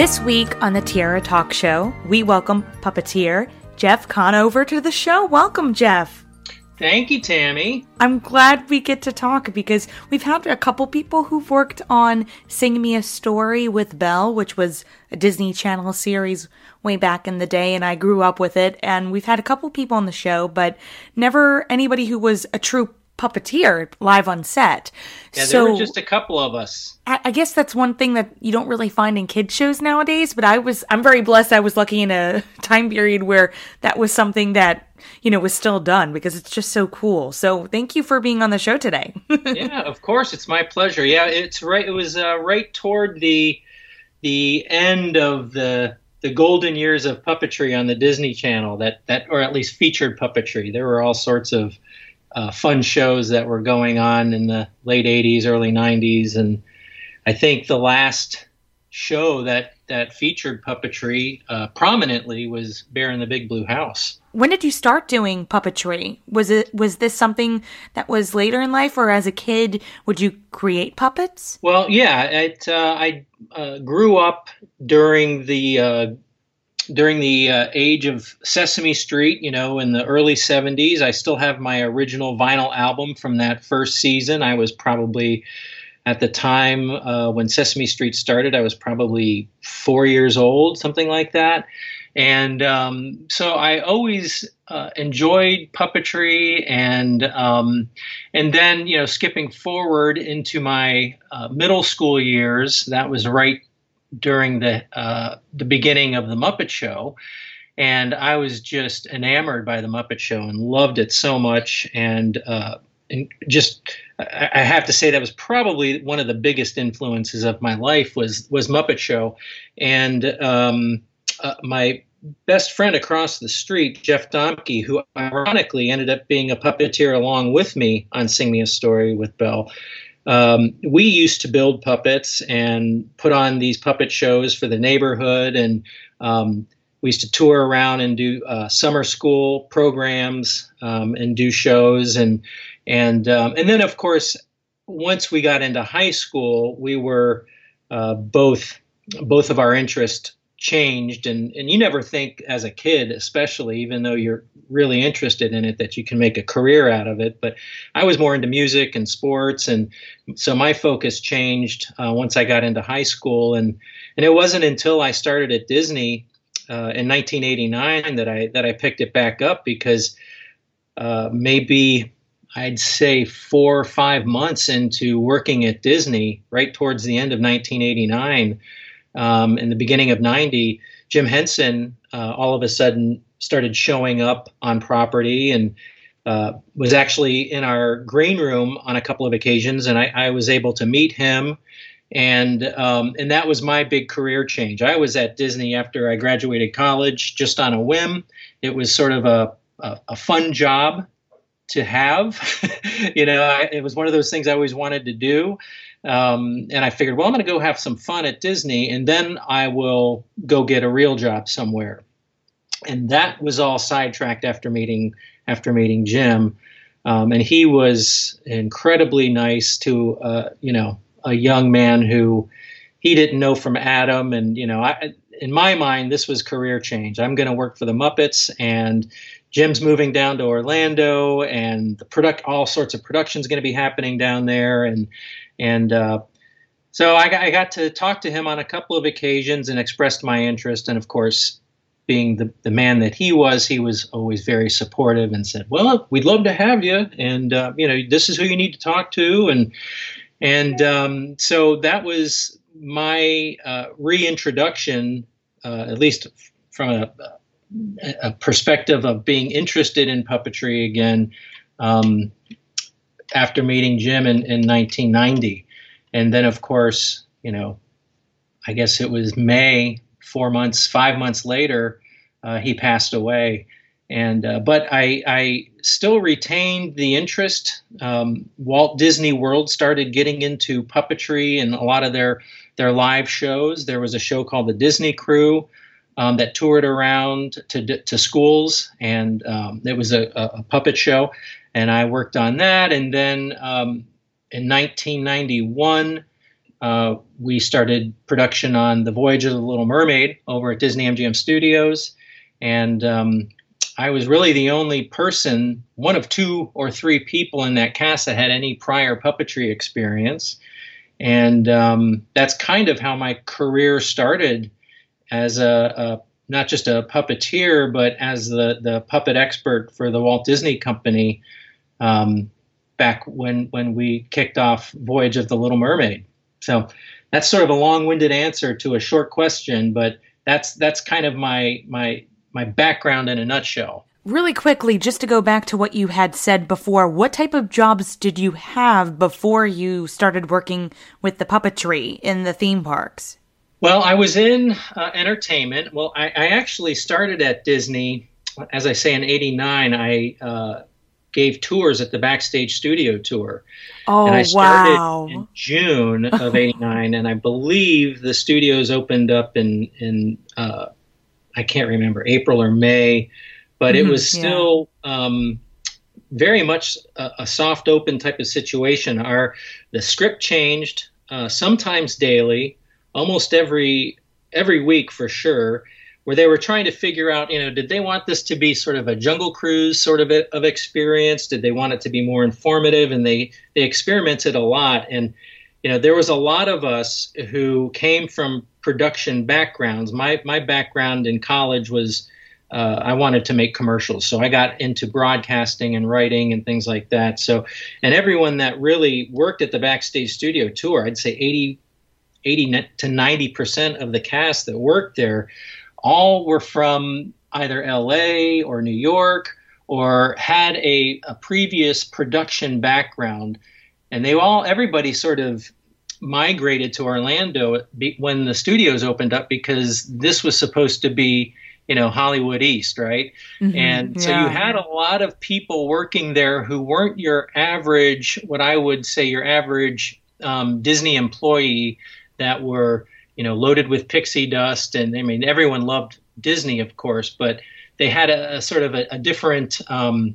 This week on the Tiara Talk Show, we welcome puppeteer Jeff Conover to the show. Welcome, Jeff. Thank you, Tammy. I'm glad we get to talk because we've had a couple people who've worked on Sing Me a Story with Belle, which was a Disney Channel series way back in the day, and I grew up with it. And we've had a couple people on the show, but never anybody who was a true puppeteer live on set. Yeah, so, there were just a couple of us. I, I, guess that's one thing that you don't really find in kid shows nowadays. But I was, I'm very blessed. I was lucky in a time period where that was something that you know was still done because it's just so cool. So thank you for being on the show today. yeah, of course, it's my pleasure. Yeah, it's right. It was uh, right toward the the end of the the golden years of puppetry on the Disney Channel that that or at least featured puppetry. There were all sorts of uh, fun shows that were going on in the late 80s, early 90s. And I think the last show that, that featured puppetry uh, prominently was Bear in the Big Blue House. When did you start doing puppetry? Was it was this something that was later in life, or as a kid, would you create puppets? Well, yeah, it, uh, I uh, grew up during the uh, during the uh, age of Sesame Street, you know, in the early 70s. I still have my original vinyl album from that first season. I was probably, at the time uh, when Sesame Street started, I was probably four years old, something like that. And um, so I always uh, enjoyed puppetry, and um, and then you know skipping forward into my uh, middle school years, that was right during the uh, the beginning of the Muppet Show, and I was just enamored by the Muppet Show and loved it so much. And uh, and just I have to say that was probably one of the biggest influences of my life was was Muppet Show, and um, uh, my best friend across the street, Jeff Domke, who ironically ended up being a puppeteer along with me on Sing Me a Story with Belle um, we used to build puppets and put on these puppet shows for the neighborhood and um, we used to tour around and do uh, summer school programs um, and do shows and and um, and then of course once we got into high school we were uh, both both of our interests changed and and you never think as a kid especially even though you're really interested in it that you can make a career out of it but i was more into music and sports and so my focus changed uh, once i got into high school and and it wasn't until i started at disney uh, in 1989 that i that i picked it back up because uh, maybe i'd say four or five months into working at disney right towards the end of 1989 um, in the beginning of 90, Jim Henson uh, all of a sudden started showing up on property and uh, was actually in our green room on a couple of occasions, and I, I was able to meet him. And um, and that was my big career change. I was at Disney after I graduated college, just on a whim. It was sort of a a, a fun job to have. you know, I, it was one of those things I always wanted to do. Um, and I figured, well, I'm going to go have some fun at Disney, and then I will go get a real job somewhere. And that was all sidetracked after meeting after meeting Jim, um, and he was incredibly nice to uh, you know a young man who he didn't know from Adam, and you know I, in my mind this was career change. I'm going to work for the Muppets, and Jim's moving down to Orlando, and the product all sorts of productions going to be happening down there, and and uh, so I got, I got to talk to him on a couple of occasions and expressed my interest. And of course, being the, the man that he was, he was always very supportive and said, "Well, we'd love to have you, and uh, you know, this is who you need to talk to." And and um, so that was my uh, reintroduction, uh, at least from a, a, perspective of being interested in puppetry again. Um, after meeting Jim in, in 1990. And then, of course, you know, I guess it was May, four months, five months later, uh, he passed away. And uh, but I, I still retained the interest. Um, Walt Disney World started getting into puppetry and a lot of their their live shows. There was a show called the Disney Crew um, that toured around to to schools, and um, it was a, a, puppet show and I worked on that. And then um, in 1991, uh, we started production on The Voyage of the Little Mermaid over at Disney MGM Studios. And um, I was really the only person, one of two or three people in that cast that had any prior puppetry experience. And um, that's kind of how my career started as a, a, not just a puppeteer, but as the, the puppet expert for the Walt Disney Company um, back when, when we kicked off Voyage of the Little Mermaid. So that's sort of a long-winded answer to a short question, but that's that's kind of my my my background in a nutshell. Really quickly, just to go back to what you had said before, what type of jobs did you have before you started working with the puppetry in the theme parks? Well, I was in uh, entertainment. Well, I, I, actually started at Disney, as I say, in '89. I uh, gave tours at the Backstage Studio tour. Oh, and I started wow. in June of '89, and I believe the studios opened up in in uh, I can't remember April or May, but mm-hmm, it was still yeah. um, very much a, a, soft open type of situation. Our the script changed uh, sometimes daily, almost every every week for sure where they were trying to figure out, you know, did they want this to be sort of a jungle cruise sort of of experience? Did they want it to be more informative? And they they experimented a lot. And you know, there was a lot of us who came from production backgrounds. My my background in college was uh, I wanted to make commercials, so I got into broadcasting and writing and things like that. So, and everyone that really worked at the backstage studio tour, I'd say 80, 80 to 90 percent of the cast that worked there all were from either LA or New York or had a, a previous production background. And they all, everybody sort of migrated to Orlando when the studios opened up because this was supposed to be, you know, Hollywood East, right? Mm-hmm, and yeah. so you had a lot of people working there who weren't your average, what I would say your average um, Disney employee that were you know, loaded with pixie dust. And I mean, everyone loved Disney, of course, but they had a, a sort of a, a different um,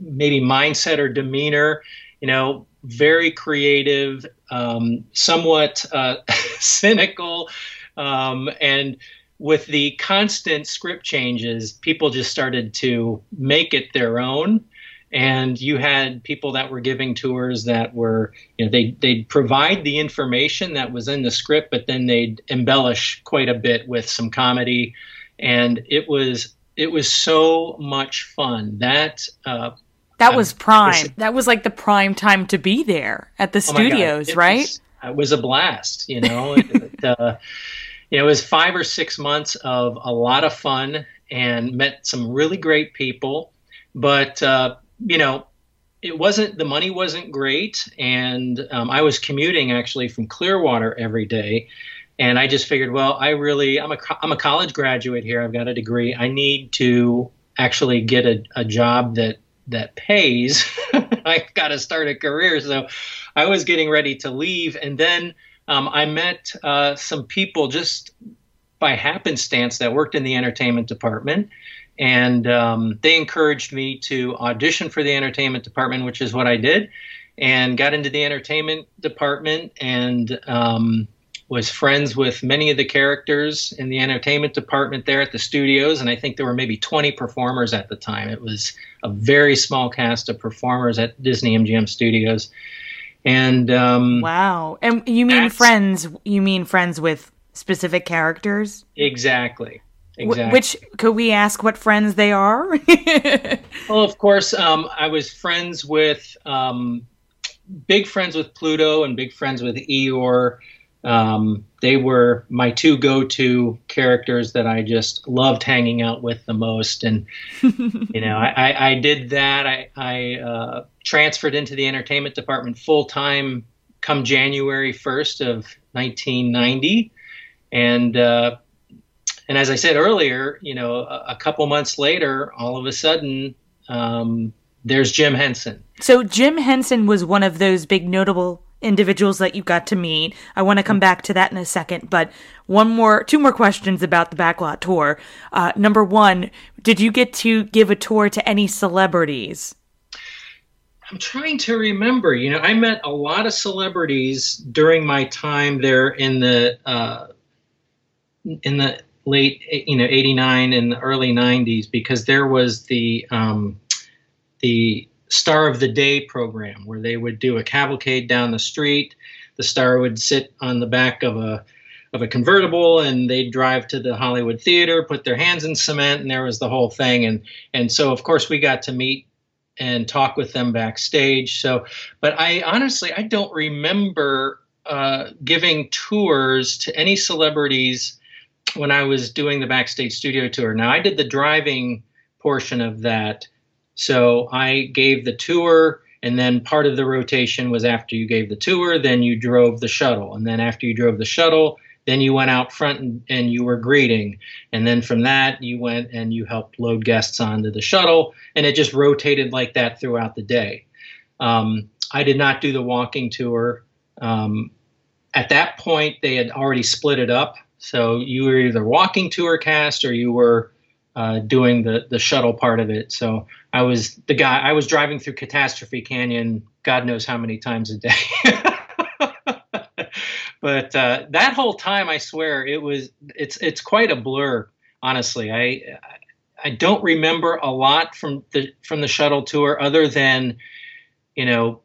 maybe mindset or demeanor. You know, very creative, um, somewhat uh, cynical, um, and with the constant script changes, people just started to make it their own and you had people that were giving tours that were you know they they'd provide the information that was in the script but then they'd embellish quite a bit with some comedy. And it was it was so much fun that uh, that was prime. That was like the prime time to be there at the oh studios it right? was, it was a blast you know? It, uh, it was five or six months of a lot of fun and met some really great people. But uh, you know, it wasn't the money wasn't great, and um, I was commuting actually from Clearwater every day, and I just figured, well, I really I'm a I'm a college graduate here. I've got a degree. I need to actually get a, a job that that pays. I've got to start a career, so I was getting ready to leave, and then um, I met uh, some people just by happenstance that worked in the entertainment department and um, they encouraged me to audition for the entertainment department, which is what I did, and got into the entertainment department and um, was friends with many of the characters in the entertainment department there at the studios. And I think there were maybe 20 performers at the time. It was a very small cast of performers at Disney MGM Studios. And um, wow, and you mean friends? You mean friends with specific characters? Exactly. Exactly. Which could we ask what friends they are? well, of course, um, I was friends with um, big friends with Pluto and big friends with Eeyore. Um, they were my two go-to characters that I just loved hanging out with the most, and you know, I, I, I did that. I, I uh, transferred into the entertainment department full time come January first of 1990, and uh, and as I said earlier, you know, a, a couple months later, all of a sudden, um, there's Jim Henson. So Jim Henson was one of those big notable individuals that you got to meet. I want to come back to that in a second, but one more, two more questions about the Backlot tour. Uh, number one, did you get to give a tour to any celebrities? I'm trying to remember. You know, I met a lot of celebrities during my time there in the uh, in the late, you know, '89 and the early '90s because there was the um, the Star of the Day program where they would do a cavalcade down the street. The star would sit on the back of a of a convertible and they'd drive to the Hollywood Theater, put their hands in cement, and there was the whole thing. And and so of course we got to meet and talk with them backstage. So, but I honestly I don't remember uh, giving tours to any celebrities when I was doing the backstage studio tour. Now I did the driving portion of that, so I gave the tour. And then part of the rotation was after you gave the tour, then you drove the shuttle. And then after you drove the shuttle, then you went out front and, and, you were greeting. And then from that, you went and you helped load guests onto the shuttle. And it just rotated like that throughout the day. Um, I did not do the walking tour. Um, at that point, they had already split it up. So you were either walking tour cast or you were uh, doing the, the shuttle part of it. So I was the guy, I was driving through Catastrophe Canyon, God knows how many times a day. but uh, that whole time, I swear, it was it's it's quite a blur. Honestly, I I don't remember a lot from the from the shuttle tour, other than you know,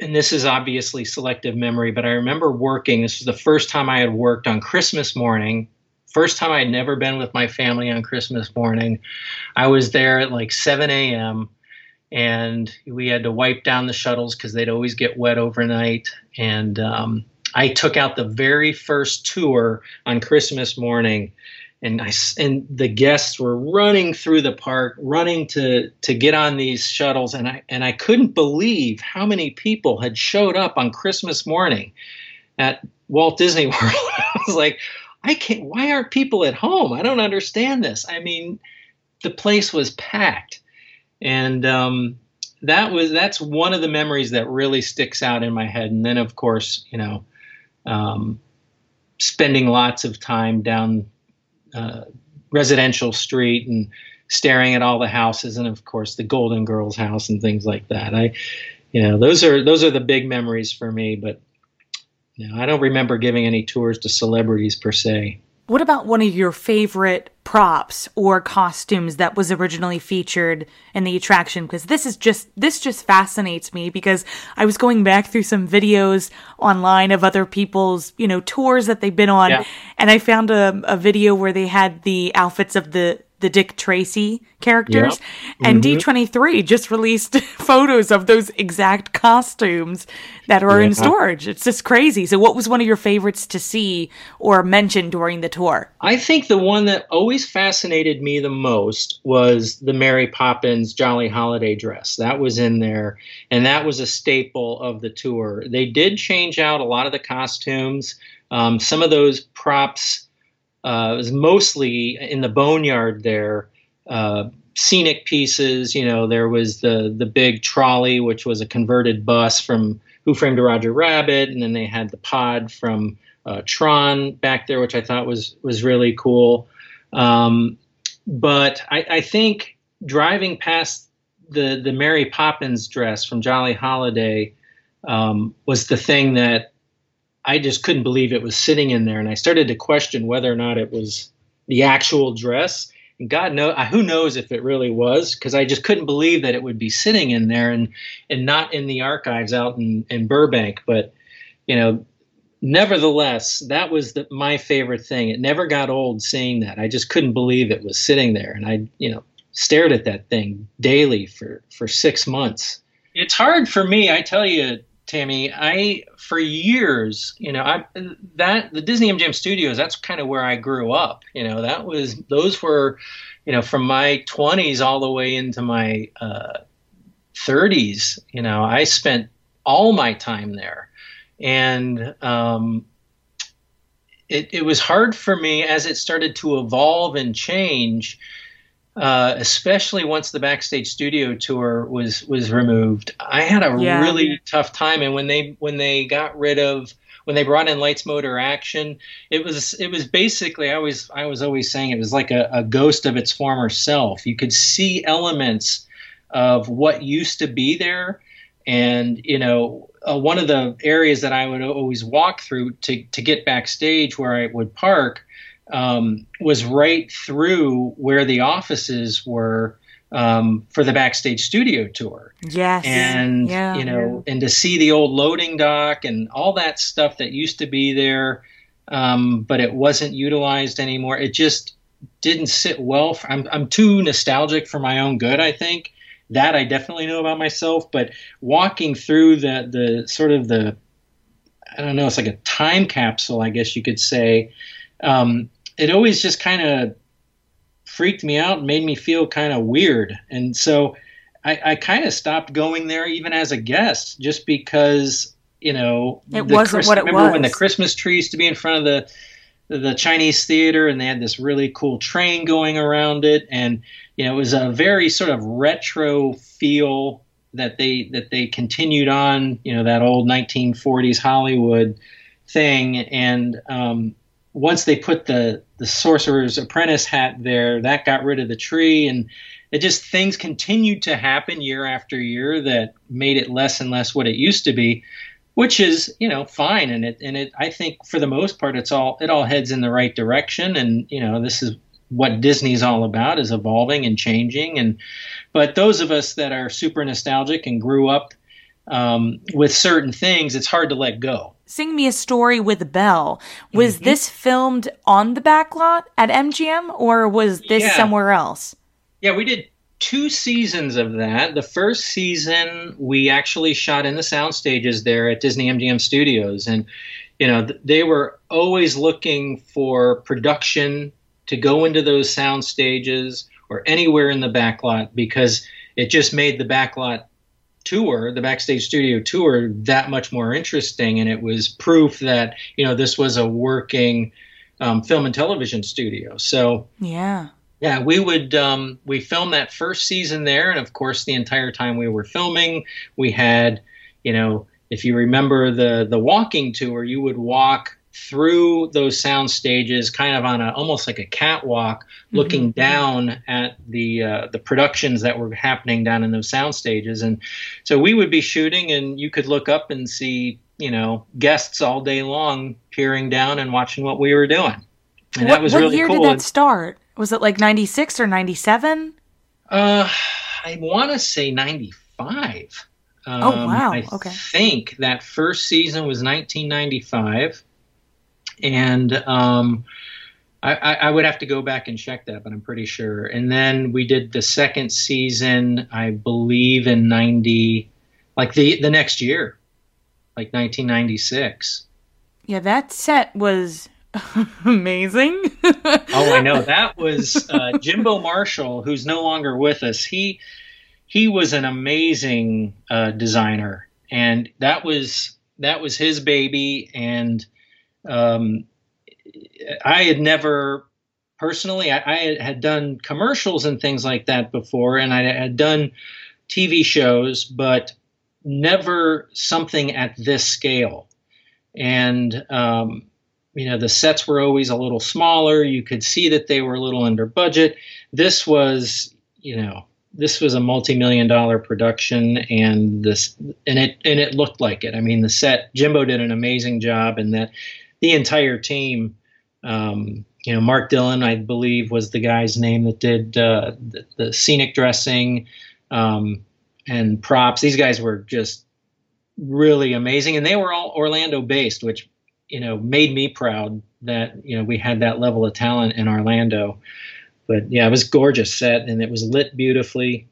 and this is obviously selective memory, but I remember working. This was the first time I had worked on Christmas morning. First time I had never been with my family on Christmas morning. I was there at like 7 a.m and we had to wipe down the shuttles because they'd always get wet overnight. And um, I took out the very first tour on Christmas morning, and I and the guests were running through the park, running to to get on these shuttles, and I and I couldn't believe how many people had showed up on Christmas morning at Walt Disney World. I was like, I can't. Why aren't people at home? I don't understand this. I mean, the place was packed, and um, that was that's one of the memories that really sticks out in my head. And then, of course, you know um, spending lots of time down uh, residential street and staring at all the houses and of course the golden girls house and things like that. I you know those are those are the big memories for me but you know, i don't remember giving any tours to celebrities per se. What about one of your favorite props or costumes that was originally featured in the attraction? Because this is just, this just fascinates me because I was going back through some videos online of other people's, you know, tours that they've been on. Yeah. And I found a, a video where they had the outfits of the the Dick Tracy characters. Yep. And mm-hmm. D23 just released photos of those exact costumes that are yeah. in storage. It's just crazy. So, what was one of your favorites to see or mention during the tour? I think the one that always fascinated me the most was the Mary Poppins Jolly Holiday dress. That was in there, and that was a staple of the tour. They did change out a lot of the costumes. Um, some of those props uh, was mostly in the boneyard there. Uh, scenic pieces, you know, there was the the big trolley, which was a converted bus from Who Framed Roger Rabbit, and then they had the pod from uh, Tron back there, which I thought was was really cool. Um, but I, I think driving past the the Mary Poppins dress from Jolly Holiday um, was the thing that I just couldn't believe it was sitting in there, and I started to question whether or not it was the actual dress. And God knows, uh, who knows if it really was, because I just couldn't believe that it would be sitting in there and and not in the archives out in, in Burbank. But you know, nevertheless, that was the, my favorite thing. It never got old seeing that. I just couldn't believe it was sitting there, and I, you know, stared at that thing daily for for six months. It's hard for me, I tell you, Tammy, I for years, you know, I that the Disney MGM Studios, that's kind of where I grew up. You know, that was those were, you know, from my 20s all the way into my uh, 30s. You know, I spent all my time there, and um, it it was hard for me as it started to evolve and change uh, especially once the backstage studio tour was was removed. I had a yeah. really tough time, and when they when they got rid of when they brought in Lights Motors Action it was it was basically i was i was always saying it was like a, a ghost of its former self you could see elements of what used to be there. And, you know, uh, one of the areas that I would always walk through to, to get backstage where I would park um, was right through where the offices were um, for the backstage studio tour. Yes. And, yeah, you know, and to see the old loading dock and all that stuff that used to be there, um, but it wasn't utilized anymore. It just didn't sit well. For, I'm, I'm too nostalgic for my own good, I think. That I definitely know about myself, but walking through the, the sort of the, I don't know, it's like a time capsule, I guess you could say. Um, it always just kind of freaked me out and made me feel kind of weird. And so I, I kind of stopped going there even as a guest just because, you know, it wasn't Chris, what it was. remember was. when the Christmas tree used to be in front of the the Chinese theater and they had this really cool train going around it and you know it was a very sort of retro feel that they that they continued on you know that old 1940s Hollywood thing and um, once they put the the sorcerer's apprentice hat there, that got rid of the tree, and it just things continued to happen year after year that made it less and less what it used to be, which is you know fine, and it and it I think for the most part it's all it all heads in the right direction, and you know this is what Disney's all about is evolving and changing, and but those of us that are super nostalgic and grew up um, with certain things, it's hard to let go. Sing Me a Story with Belle. Was mm-hmm. this filmed on the backlot at MGM or was this yeah. somewhere else? Yeah, we did two seasons of that. The first season we actually shot in the sound stages there at Disney MGM Studios and you know, they were always looking for production to go into those sound stages or anywhere in the backlot because it just made the backlot tour, the backstage studio tour, that much more interesting, and it was proof that you know this was a working um, film and television studio. So yeah, yeah, we would um, we filmed that first season there, and of course, the entire time we were filming, we had you know if you remember the the walking tour, you would walk through those sound stages, kind of on a almost like a catwalk, mm-hmm. looking down at the uh, the productions that were happening down in those sound stages. And so we would be shooting, and you could look up and see you know guests all day long peering down and watching what we were doing. And what, that was what really year cool. did that start? Was it like ninety six or ninety seven? Uh, I want to say ninety five. Um, oh wow! I okay. think that first season was 1995 and um, I, I, would have to go back and check that, but I'm pretty sure. And then we did the second season, I believe, in '90, like the the next year, like 1996. Yeah, that set was amazing. oh, I know that was uh, Jimbo Marshall, who's no longer with us. He he was an amazing uh, designer, and that was that was his baby, and um, I had never personally, I, I, had done commercials and things like that before, and I had done TV shows, but never something at this scale. And, um, you know, the sets were always a little smaller. You could see that they were a little under budget. This was, you know, this was a multi-million dollar production and this and it and it looked like it. I mean, the set Jimbo did an amazing job and that the entire team. Um, you know, Mark Dillon, I believe, was the guy's name that did uh, the, the, scenic dressing um, and props. These guys were just really amazing, and they were all Orlando based, which you know made me proud that you know we had that level of talent in Orlando. But yeah, it was gorgeous set, and it was lit beautifully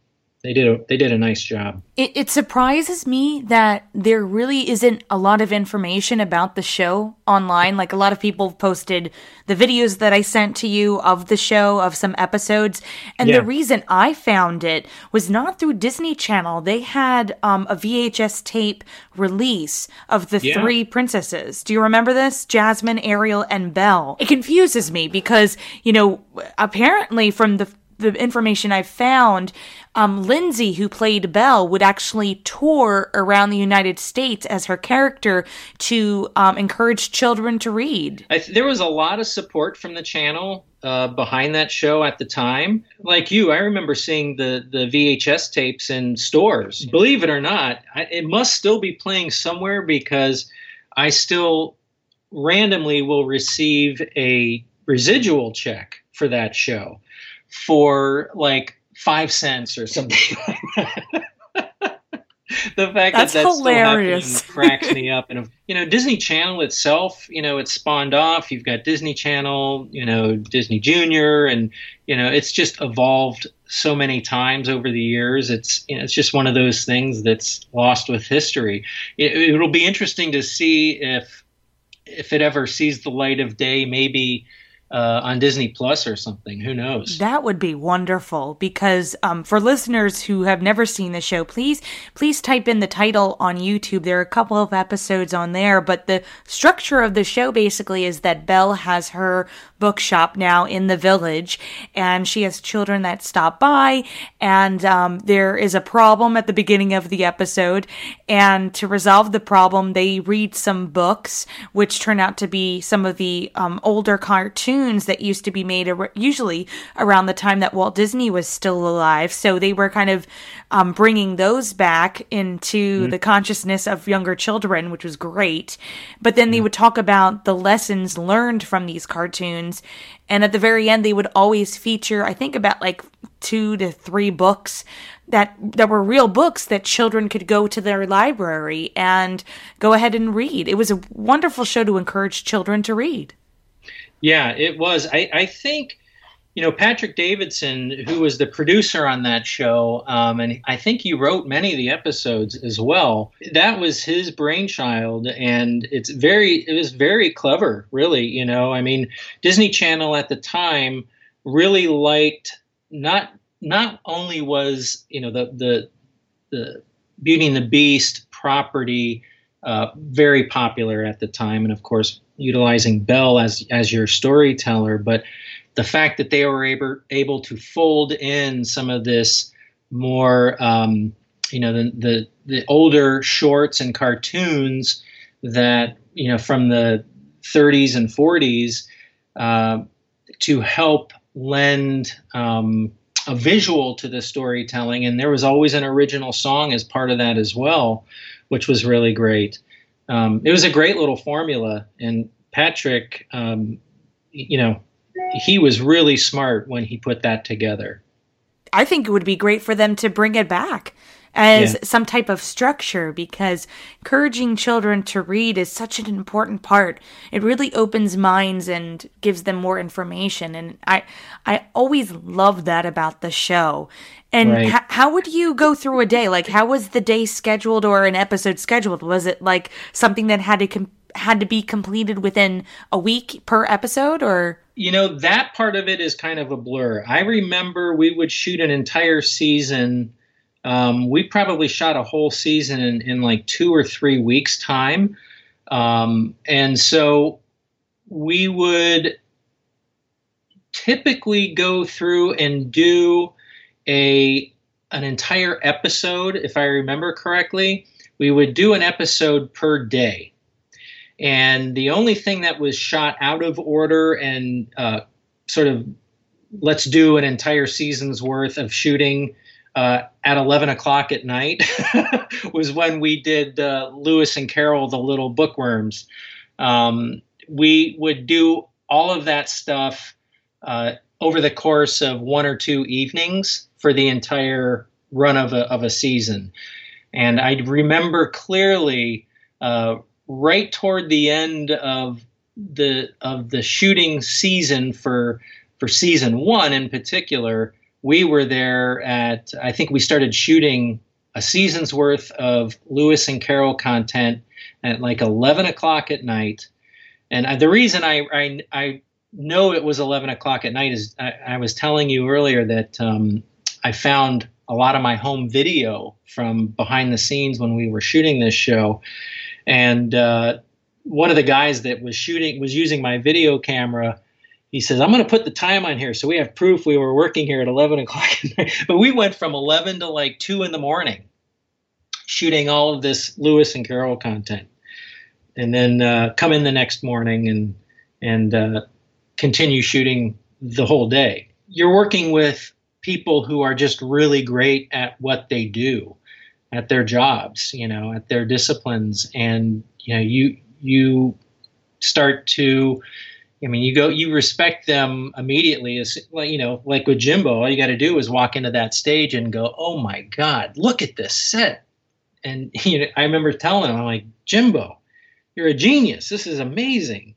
they did a, they did a nice job. It, it surprises me that there really isn't a lot of information about the show online. Like a lot of people posted the videos that I sent to you of the show of some episodes, and yeah. the reason I found it was not through Disney Channel. They had um, a VHS tape release of the yeah. three princesses. Do you remember this? Jasmine, Ariel, and Belle. It confuses me because you know apparently from the the information I've found, um, Lynsey, who played Belle, would actually tour around the United States as her character to um, encourage children to read. Th- there was a lot of support from the channel uh, behind that show at the time. Like you, I remember seeing the the VHS tapes in stores. Believe it or not, I, it must still be playing somewhere because I still randomly will receive a residual check for that show for like five cents or something like that. the fact that's that that's hilarious cracks me up. And you know, Disney Channel itself, you know, it's spawned off. You've got Disney Channel, you know, Disney Junior, and you know, it's just evolved so many times over the years. It's you know, it's just one of those things that's lost with history. It, it'll be interesting to see if if it ever sees the light of day, maybe uh, on Disney Plus or something. Who knows? That would be wonderful because um, for listeners who have never seen the show, please please type in the title on YouTube. There are a couple of episodes on there, but the structure of the show basically is that Belle has her bookshop now in the village, and she has children that stop by, and um, there is a problem at the beginning of the episode, and to resolve the problem, they read some books, which turn out to be some of the um, older cartoons cartoons that used to be made ar- usually around the time that Walt Disney was still alive. So they were kind of um, bringing those back into mm-hmm. the consciousness of younger children, which was great. But then they would talk about the lessons learned from these cartoons. And at the very end, they would always feature, I think, about like two to three books that that were real books that children could go to their library and go ahead and read. It was a wonderful show to encourage children to read. Yeah, it was. I, I think, you know, Patrick Davidson, who was the producer on that show, um, and I think he wrote many of the episodes as well. That was his brainchild, and it's very, it was very clever, really. You know, I mean, Disney Channel at the time really liked not not only was you know the the the Beauty and the Beast property uh, very popular at the time, and of course utilizing Belle as as your storyteller, but the fact that they were able able to fold in some of this more um, you know the, the the older shorts and cartoons that you know from the 30s and 40s uh, to help lend um, a visual to the storytelling. And there was always an original song as part of that as well which was really great um, it was a great little formula. And Patrick, um, you know, he was really smart when he put that together. I think it would be great for them to bring it back as yeah. some type of structure because encouraging children to read is such an important part. It really opens minds and gives them more information and I I always love that about the show. And right. h- how would you go through a day? Like how was the day scheduled or an episode scheduled? Was it like something that had to com- had to be completed within a week per episode or you know that part of it is kind of a blur i remember we would shoot an entire season um, we probably shot a whole season in, in like two or three weeks' time. Um, and so we would typically go through and do a an entire episode if i remember correctly we would do an episode per day and the only thing that was shot out of order and uh, sort of let's do an entire season's worth of shooting uh, at 11 o'clock at night was when we did uh, Lewis and Carroll, the little bookworms. Um, we would do all of that stuff uh, over the course of one or two evenings for the entire run of a, of a season. And I remember clearly uh, right toward the end of the of the shooting season for for season one in particular, we were there at I think we started shooting a season's worth of Lewis and Carroll content at like 11 o'clock at night. And the reason I, I, I know it was 11 o'clock at night is I, I was telling you earlier that um, I found a lot of my home video from behind the scenes when we were shooting this show. And uh, one of the guys that was shooting was using my video camera he says, I'm going to put the time on here. So we have proof we were working here at 11 o'clock. but we went from 11 to like 2 in the morning shooting all of this Lewis and Carroll content. And then uh, come in the next morning and, and uh, continue shooting the whole day. You're working with people who are just really great at what they do, at their jobs, you know, at their disciplines. And, you know, you, you start to I mean, you go, you respect them immediately. As like you know, like with Jimbo, all you got to do is walk into that stage and go, "Oh my God, look at this set!" And you know, I remember telling him, "I'm like, Jimbo, you're a genius. This is amazing."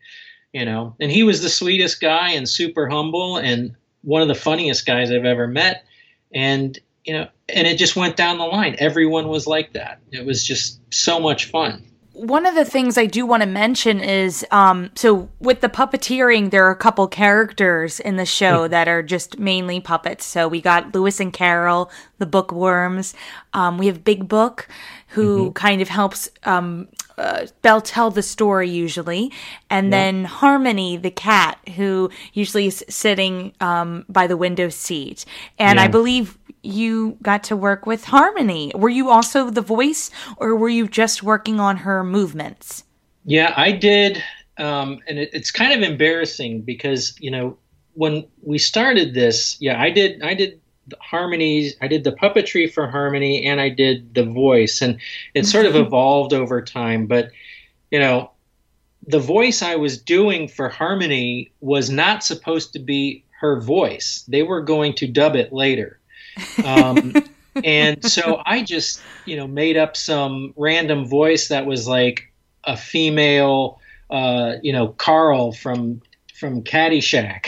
You know, and he was the sweetest guy and super humble and one of the funniest guys I've ever met. And you know, and it just went down the line. Everyone was like that. It was just so much fun one of the things I do want to mention is um, so with the puppeteering, there are a couple characters in the show mm. that are just mainly puppets. So we got Lewis and Carroll, the bookworms. Um, we have Big Book, who mm-hmm. kind of helps um, uh, Belle tell the story usually, and yeah. then Harmony, the cat, who usually is sitting um, by the window seat. And yeah. I believe you got to work with Harmony. Were you also the voice, or were you just working on her movements? Yeah, I did. Um, and it, it's kind of embarrassing because you know when we started this, yeah, I did. I did harmonies. I did the puppetry for Harmony, and I did the voice, and it sort of evolved over time. But you know, the voice I was doing for Harmony was not supposed to be her voice. They were going to dub it later. Um, and so I just, you know, made up some random voice that was like a female, uh, you know, Carl from from Caddyshack.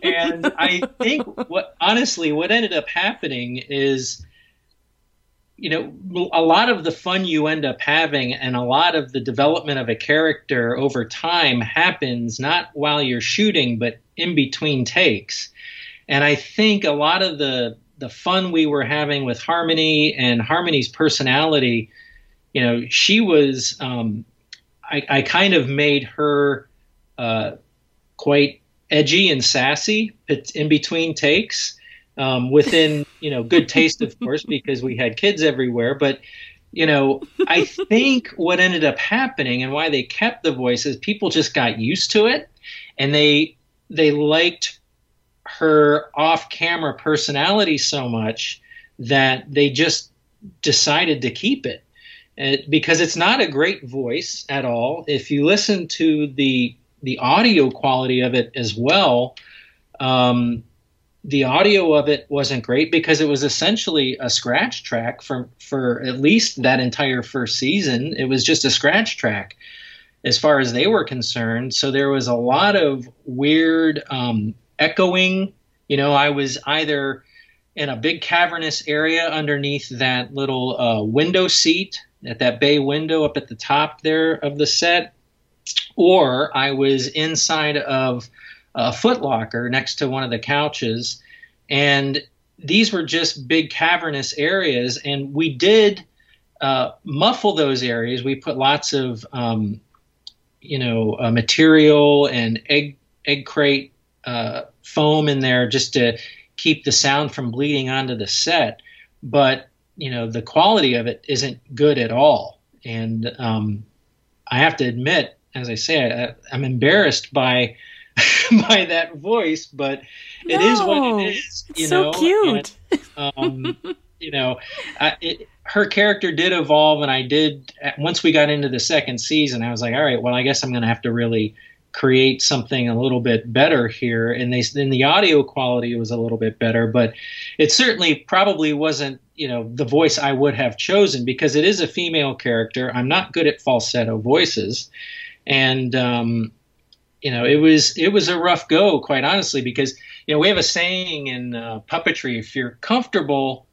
and I think what honestly what ended up happening is you know a lot of the fun you end up having and a lot of the development of a character over time happens not while you're shooting but in between takes and I think a lot of the the fun we were having with Harmony and Harmony's personality, you know, she was. Um, I, I kind of made her uh, quite edgy and sassy in between takes. Um, within you know good taste, of course, because we had kids everywhere. But you know, I think what ended up happening and why they kept the voices, people just got used to it, and they they liked her off-camera personality so much that they just decided to keep it. it. because it's not a great voice at all. If you listen to the the audio quality of it as well, um, the audio of it wasn't great because it was essentially a scratch track for for at least that entire first season. It was just a scratch track as far as they were concerned. So there was a lot of weird um, echoing. You know, I was either in a big cavernous area underneath that little uh, window seat at that bay window up at the top there of the set, or I was inside of a footlocker next to one of the couches. And these were just big cavernous areas. And we did uh, muffle those areas. We put lots of, um, you know, uh, material and egg, egg crate uh, foam in there just to keep the sound from bleeding onto the set. But you know the quality of it isn't good at all, and um, I have to admit, as I say, I, I'm embarrassed by by that voice, but it no, is what it is. You so know? cute. And, um, you know, I, it, her character did evolve, and I did. Once we got into the second season, I was like, all right, well, I guess I'm going to have to really create something a little bit better here. And they then the audio quality was a little bit better but it certainly probably wasn't you know the voice i would have chosen because it is a female character. I'm not good at falsetto voices. And um, you know it was it was a rough go quite honestly because you know we have a saying in uh, puppetry if you're comfortable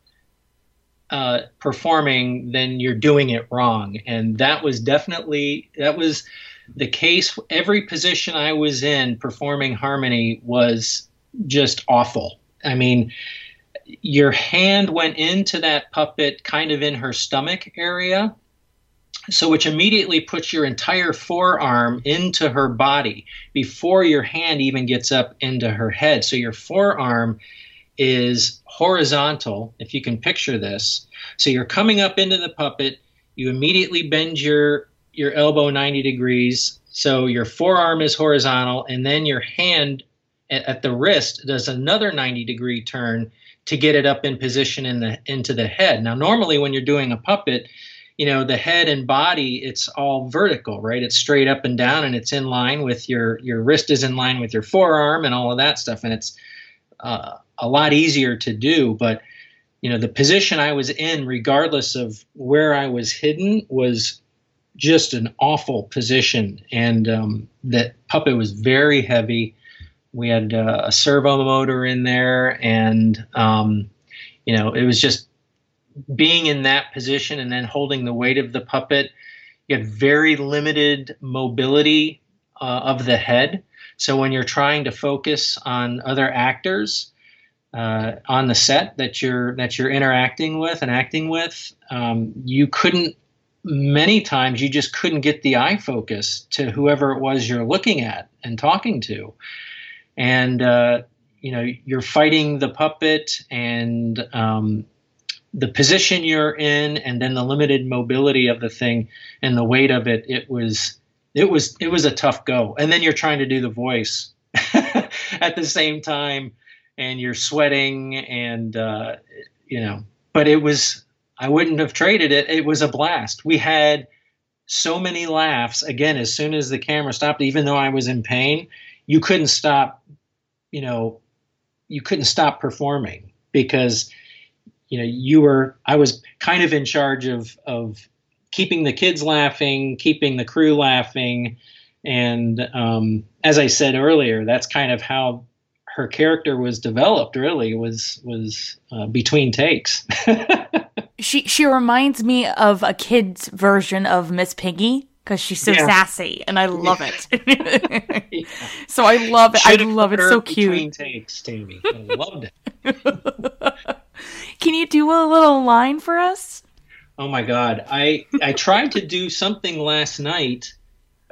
uh, performing then you're doing it wrong. And that was definitely that was the case every position I was in performing harmony was just awful. I mean, your hand went into that puppet kind of in her stomach area. So, which immediately puts your entire forearm into her body before your hand even gets up into her head. So, your forearm is horizontal, if you can picture this. So, you're coming up into the puppet, you immediately bend your, your elbow 90 degrees. So, your forearm is horizontal, and then your hand at, at the wrist does another 90 degree turn to get it up in position in the into the head. Now, normally when you're doing a puppet, you know the head and body it's all vertical right it's straight up and down and it's in line with your your wrist is in line with your forearm and all of that stuff and it's uh, a lot easier to do but you know the position i was in regardless of where i was hidden was just an awful position and um, that puppet was very heavy we had uh, a servo motor in there and um, you know it was just being in that position and then holding the weight of the puppet, you had very limited mobility uh, of the head. So when you're trying to focus on other actors uh, on the set that you're that you're interacting with and acting with, um, you couldn't. Many times you just couldn't get the eye focus to whoever it was you're looking at and talking to, and uh, you know you're fighting the puppet and um, the position you're in and then the limited mobility of the thing and the weight of it it was it was it was a tough go. And then you're trying to do the voice at the same time and you're sweating and uh, you know but it was i wouldn't have traded it. It was a blast. We had so many laughs. Again as soon as the camera stopped even though i was in pain you couldn't stop you know you couldn't stop performing because you know you were i was kind of in charge of of keeping the kids laughing keeping the crew laughing. And um, as i said earlier that's kind of how her character was developed really was was uh, between takes she she reminds me of a kid's version of miss piggy because she's so yeah. sassy and i love it yeah. so i love it Should've i love it so cute takes tammy i loved it Can you do a little line for us? Oh my God. I, I tried to do something last night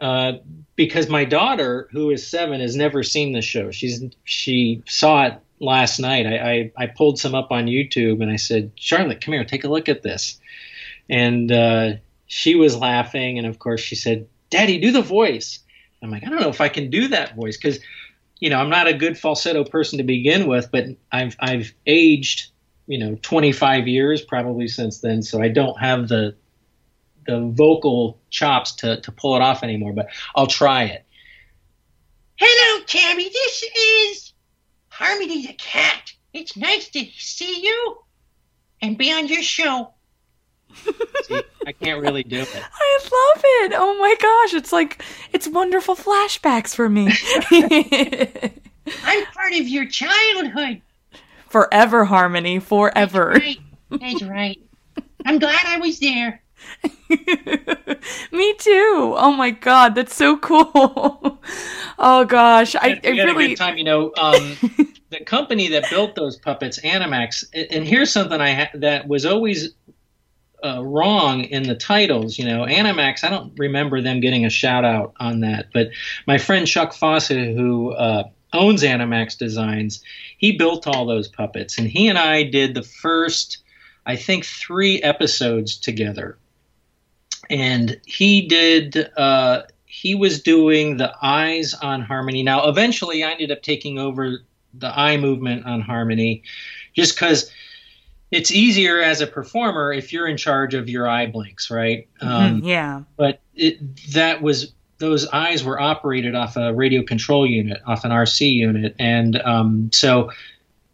uh, because my daughter, who is seven, has never seen the show. She's She saw it last night. I, I, I, pulled some up on YouTube and I said, Charlotte, come here, take a look at this. And uh, she was laughing. And of course, she said, Daddy, do the voice. I'm like, I don't know if I can do that voice because, you know, I'm not a good falsetto person to begin with, but I've, I've aged you know 25 years probably since then so i don't have the the vocal chops to, to pull it off anymore but i'll try it hello tammy this is harmony the cat it's nice to see you and be on your show see, i can't really do it i love it oh my gosh it's like it's wonderful flashbacks for me i'm part of your childhood Forever harmony, forever. That's right. That's right. I'm glad I was there. Me too. Oh my god, that's so cool. oh gosh, I, I really good time. You know, um, the company that built those puppets, Animax, and here's something I ha- that was always uh, wrong in the titles. You know, Animax. I don't remember them getting a shout out on that, but my friend Chuck Fawcett, who uh, owns Animax Designs, he built all those puppets, and he and I did the first, I think, three episodes together. And he did. Uh, he was doing the eyes on Harmony. Now, eventually, I ended up taking over the eye movement on Harmony, just because it's easier as a performer if you're in charge of your eye blinks, right? Mm-hmm, um, yeah. But it, that was those eyes were operated off a radio control unit, off an RC unit, and um, so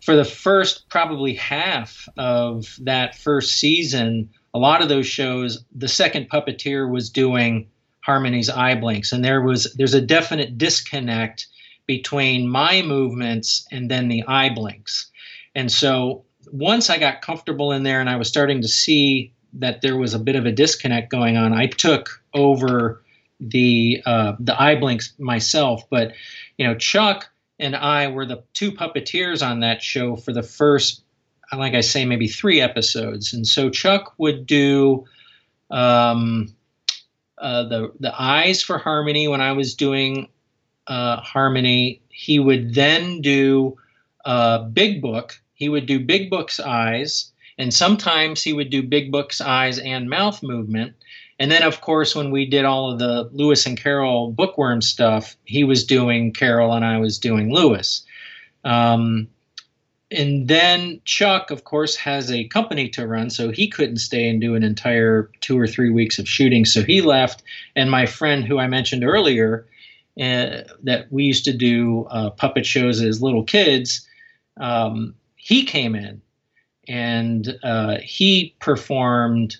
for the first probably half of that first season, a lot of those shows, the second puppeteer was doing Harmony's eye blinks, and there was there's a definite disconnect between my movements and then the eye blinks, and so once I got comfortable in there and I was starting to see that there was a bit of a disconnect going on, I took over the uh, the eye blinks myself, but you know Chuck and I were the two puppeteers on that show for the first, like I say, maybe three episodes, and so Chuck would do um, uh, the the eyes for Harmony when I was doing uh, Harmony. He would then do uh, Big Book. He would do Big Book's eyes, and sometimes he would do Big Book's eyes and mouth movement. And then, of course, when we did all of the Lewis and Carroll bookworm stuff, he was doing Carroll and I was doing Lewis. Um, and then Chuck, of course, has a company to run, so he couldn't stay and do an entire two or three weeks of shooting. So he left. And my friend, who I mentioned earlier, uh, that we used to do uh, puppet shows as little kids, um, he came in and uh, he performed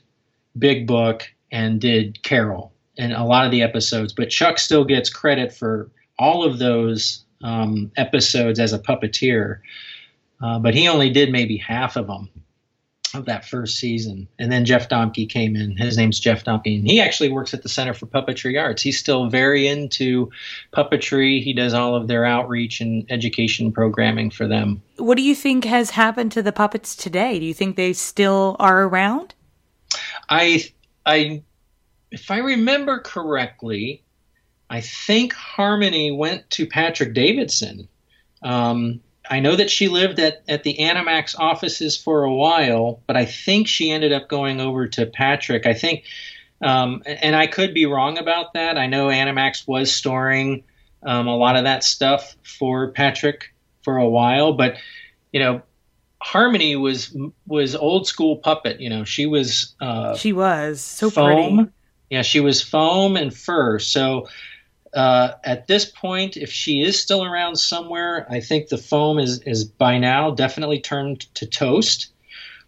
Big Book and did Carroll in a lot of the episodes. But Chuck still gets credit for all of those um, episodes as a puppeteer. Uh, but he only did maybe half of them of that first season. And then Jeff Domke came in. His name's Jeff Domke, and he actually works at the Center for Puppetry Arts. He's still very into puppetry. He does all of their outreach and education programming for them. What do you think has happened to the puppets today? Do you think they still are around? I, I, if I remember correctly, I think Harmony went to Patrick Davidson. Um, I know that she lived at, at the Animax offices for a while, but I think she ended up going over to Patrick. I think, um, and I could be wrong about that. I know Animax was storing um, a lot of that stuff for Patrick for a while, but you know, Harmony was was old school puppet. You know, she was uh, she was so foam. pretty. Yeah, she was foam and fur. So uh, at this point, if she is still around somewhere, I think the foam is, is by now definitely turned to toast.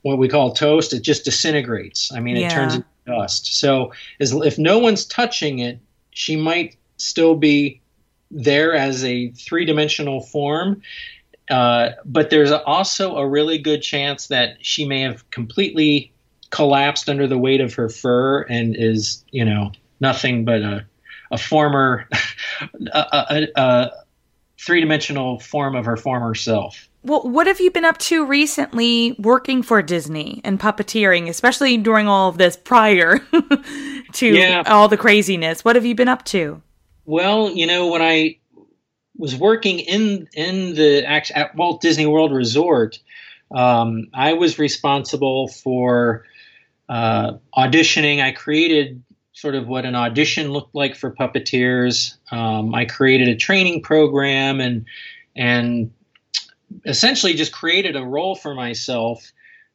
What we call toast, it just disintegrates. I mean, Yeah. it turns into dust. So as, if no one's touching it, she might still be there as a three dimensional form. Uh, but there's also a really good chance that she may have completely collapsed under the weight of her fur and is, you know, nothing but a a former, a, a, a three dimensional form of her former self. Well, what have you been up to recently working for Disney and puppeteering, especially during all of this prior to Yeah. all the craziness? What have you been up to? Well, you know, when I was working in in the at Walt Disney World Resort, um, I was responsible for uh, auditioning. I created sort of what an audition looked like for puppeteers. Um, I created a training program and and essentially just created a role for myself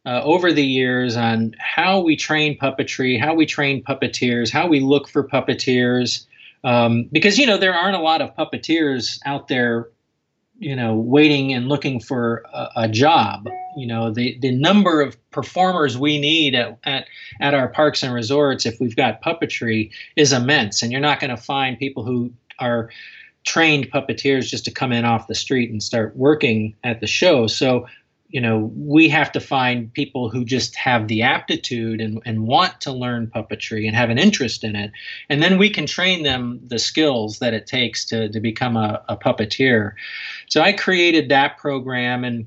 uh, over the years on how we train puppetry, how we train puppeteers, how we look for puppeteers. Um, because you know there aren't a lot of puppeteers out there, you know, waiting and looking for a, a job. You know, the the number of performers we need at, at at our parks and resorts, if we've got puppetry, is immense, and you're not going to find people who are trained puppeteers just to come in off the street and start working at the show. So, you know, we have to find people who just have the aptitude and, and want to learn puppetry and have an interest in it. And then we can train them the skills that it takes to, to become a, a puppeteer. So I created that program and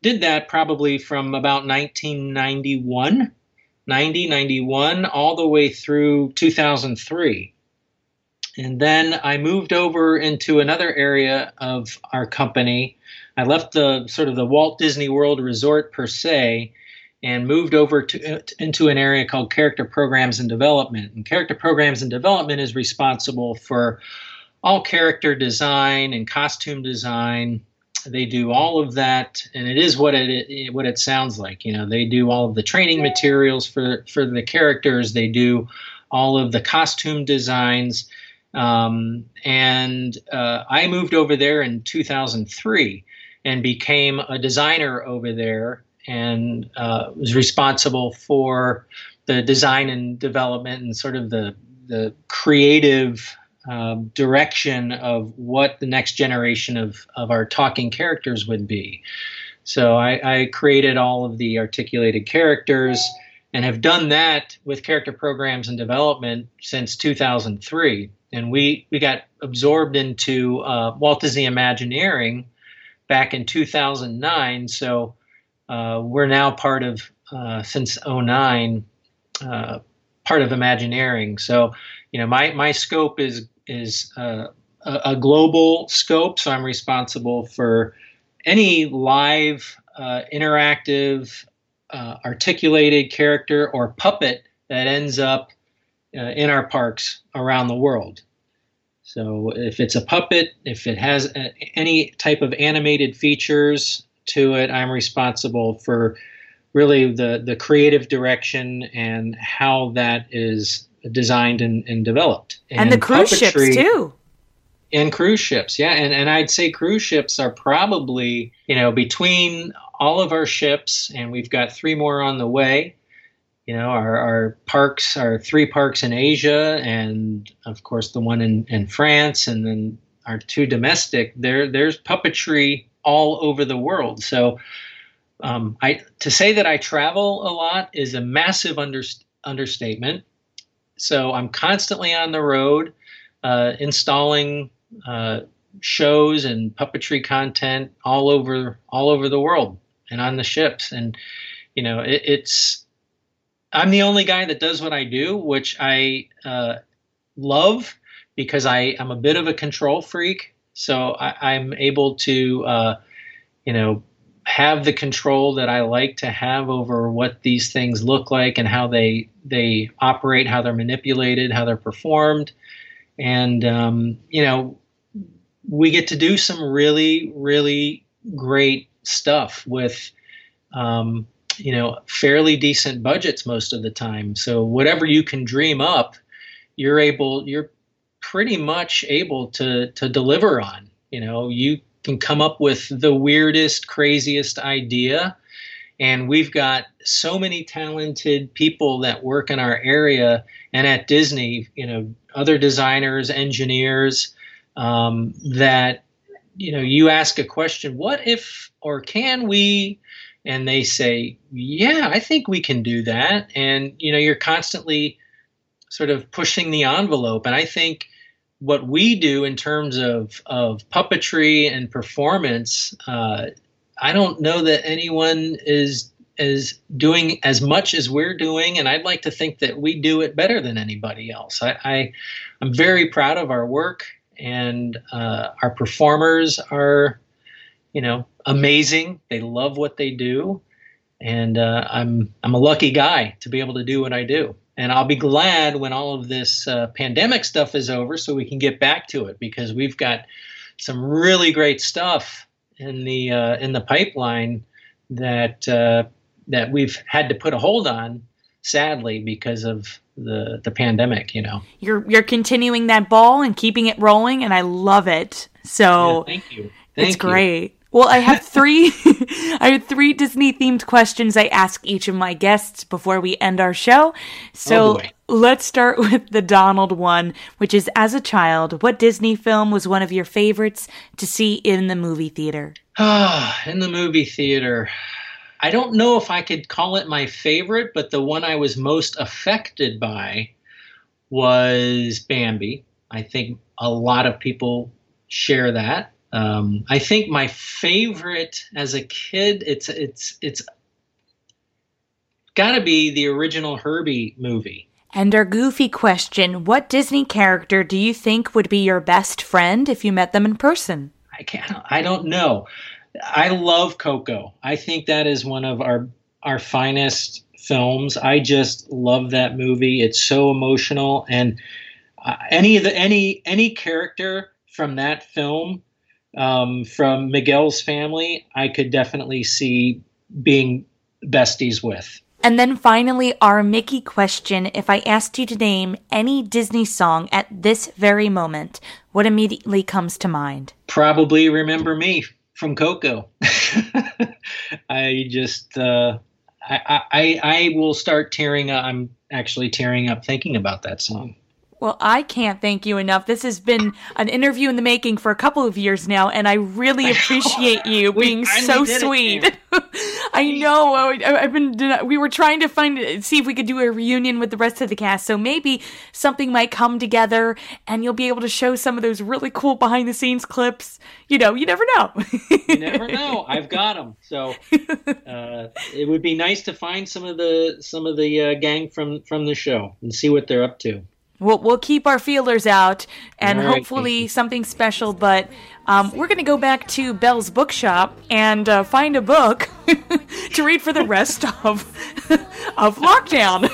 did that probably from about 1991, 90, 91, all the way through 2003. And then I moved over into another area of our company. I left the sort of the Walt Disney World Resort per se and moved over to into an area called character programs and development. And character programs and development is responsible for all character design and costume design. They do all of that, and it is what it what it sounds like. You know, they do all of the training materials for for the characters. They do all of the costume designs. Um, and uh, I moved over there in 2003 and became a designer over there and uh, was responsible for the design and development and sort of the, the creative um, direction of what the next generation of, of our talking characters would be. So I, I created all of the articulated characters and have done that with character programs and development since 2003 and we we got absorbed into uh, Walt Disney Imagineering back in 2009. So uh, we're now part of uh, since 09 uh, part of Imagineering. So you know, my my scope is is uh, a, a, global scope, so I'm responsible for any live, uh, interactive, uh, articulated character or puppet that ends up in our parks around the world. So if it's a puppet, if it has a, any type of animated features to it, I'm responsible for really the the creative direction and how that is designed and, and developed. And, and the cruise ships too. And cruise ships, yeah. And and I'd say cruise ships are probably, you know, between all of our ships, and we've got three more on the way. You know, our, our parks, our three parks in Asia, and of course the one in, in France, and then our two domestic. There, there's puppetry all over the world. So, um, I to say that I travel a lot is a massive under, understatement. So I'm constantly on the road, uh, installing uh, shows and puppetry content all over all over the world and on the ships. And you know, it, it's I'm the only guy that does what I do, which I uh, love because I am a bit of a control freak. So I, am able to, uh, you know, have the control that I like to have over what these things look like and how they they operate, how they're manipulated, how they're performed, and um, you know, we get to do some really really great stuff with um, you know fairly decent budgets most of the time. So whatever you can dream up, you're able you're pretty much able to to deliver on. You know, you can come up with the weirdest, craziest idea. And we've got so many talented people that work in our area and at Disney, you know, other designers, engineers, um, that, you know, you ask a question, what if or can we? And they say, yeah, I think we can do that. And, you know, you're constantly sort of pushing the envelope. And I think what we do in terms of, of puppetry and performance, uh, I don't know that anyone is is doing as much as we're doing, and I'd like to think that we do it better than anybody else. I, I am very proud of our work, and uh, our performers are, you know, amazing. They love what they do, and uh, I'm I'm a lucky guy to be able to do what I do. And I'll be glad when all of this uh, pandemic stuff is over so we can get back to it because we've got some really great stuff in the uh, in the pipeline that uh, that we've had to put a hold on sadly because of the the pandemic you know. You're you're continuing that ball and keeping it rolling and I love it. So yeah, thank you. Thank it's great well, I have three I have three Disney themed questions I ask each of my guests before we end our show. So, oh let's start with the Donald one, which is as a child, what Disney film was one of your favorites to see in the movie theater? Ah, in the movie theater. I don't know if I could call it my favorite, but the one I was most affected by was Bambi. I think a lot of people share that. Um, I think my favorite as a kid, it's it's it's got to be the original Herbie movie. And our goofy question: What Disney character do you think would be your best friend if you met them in person? I can't. I don't know. I love Coco. I think that is one of our our finest films. I just love that movie. It's so emotional, and uh, any of the any any character from that film um, from Miguel's family, I could definitely see being besties with. And then finally, our Mickey question If I asked you to name any Disney song at this very moment, what immediately comes to mind? Probably Remember Me from Coco. I just, uh, I, I, I will start tearing up. I'm actually tearing up thinking about that song. Well, I can't thank you enough. This has been an interview in the making for a couple of years now, and I really appreciate you being so sweet. I know. I've been. We were trying to find see if we could do a reunion with the rest of the cast, so maybe something might come together, and you'll be able to show some of those really cool behind the scenes clips. You know, you never know. you never know. I've got them. So uh, it would be nice to find some of the some of the uh, gang from from the show and see what they're up to. We'll, we'll keep our feelers out and right. hopefully something special. But um, we're going to go back to Belle's bookshop and uh, find a book to read for the rest of of lockdown.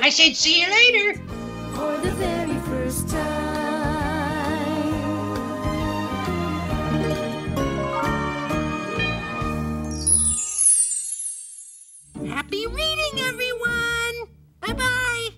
I said, see you later. For the very first time. Happy reading, everyone! Bye bye!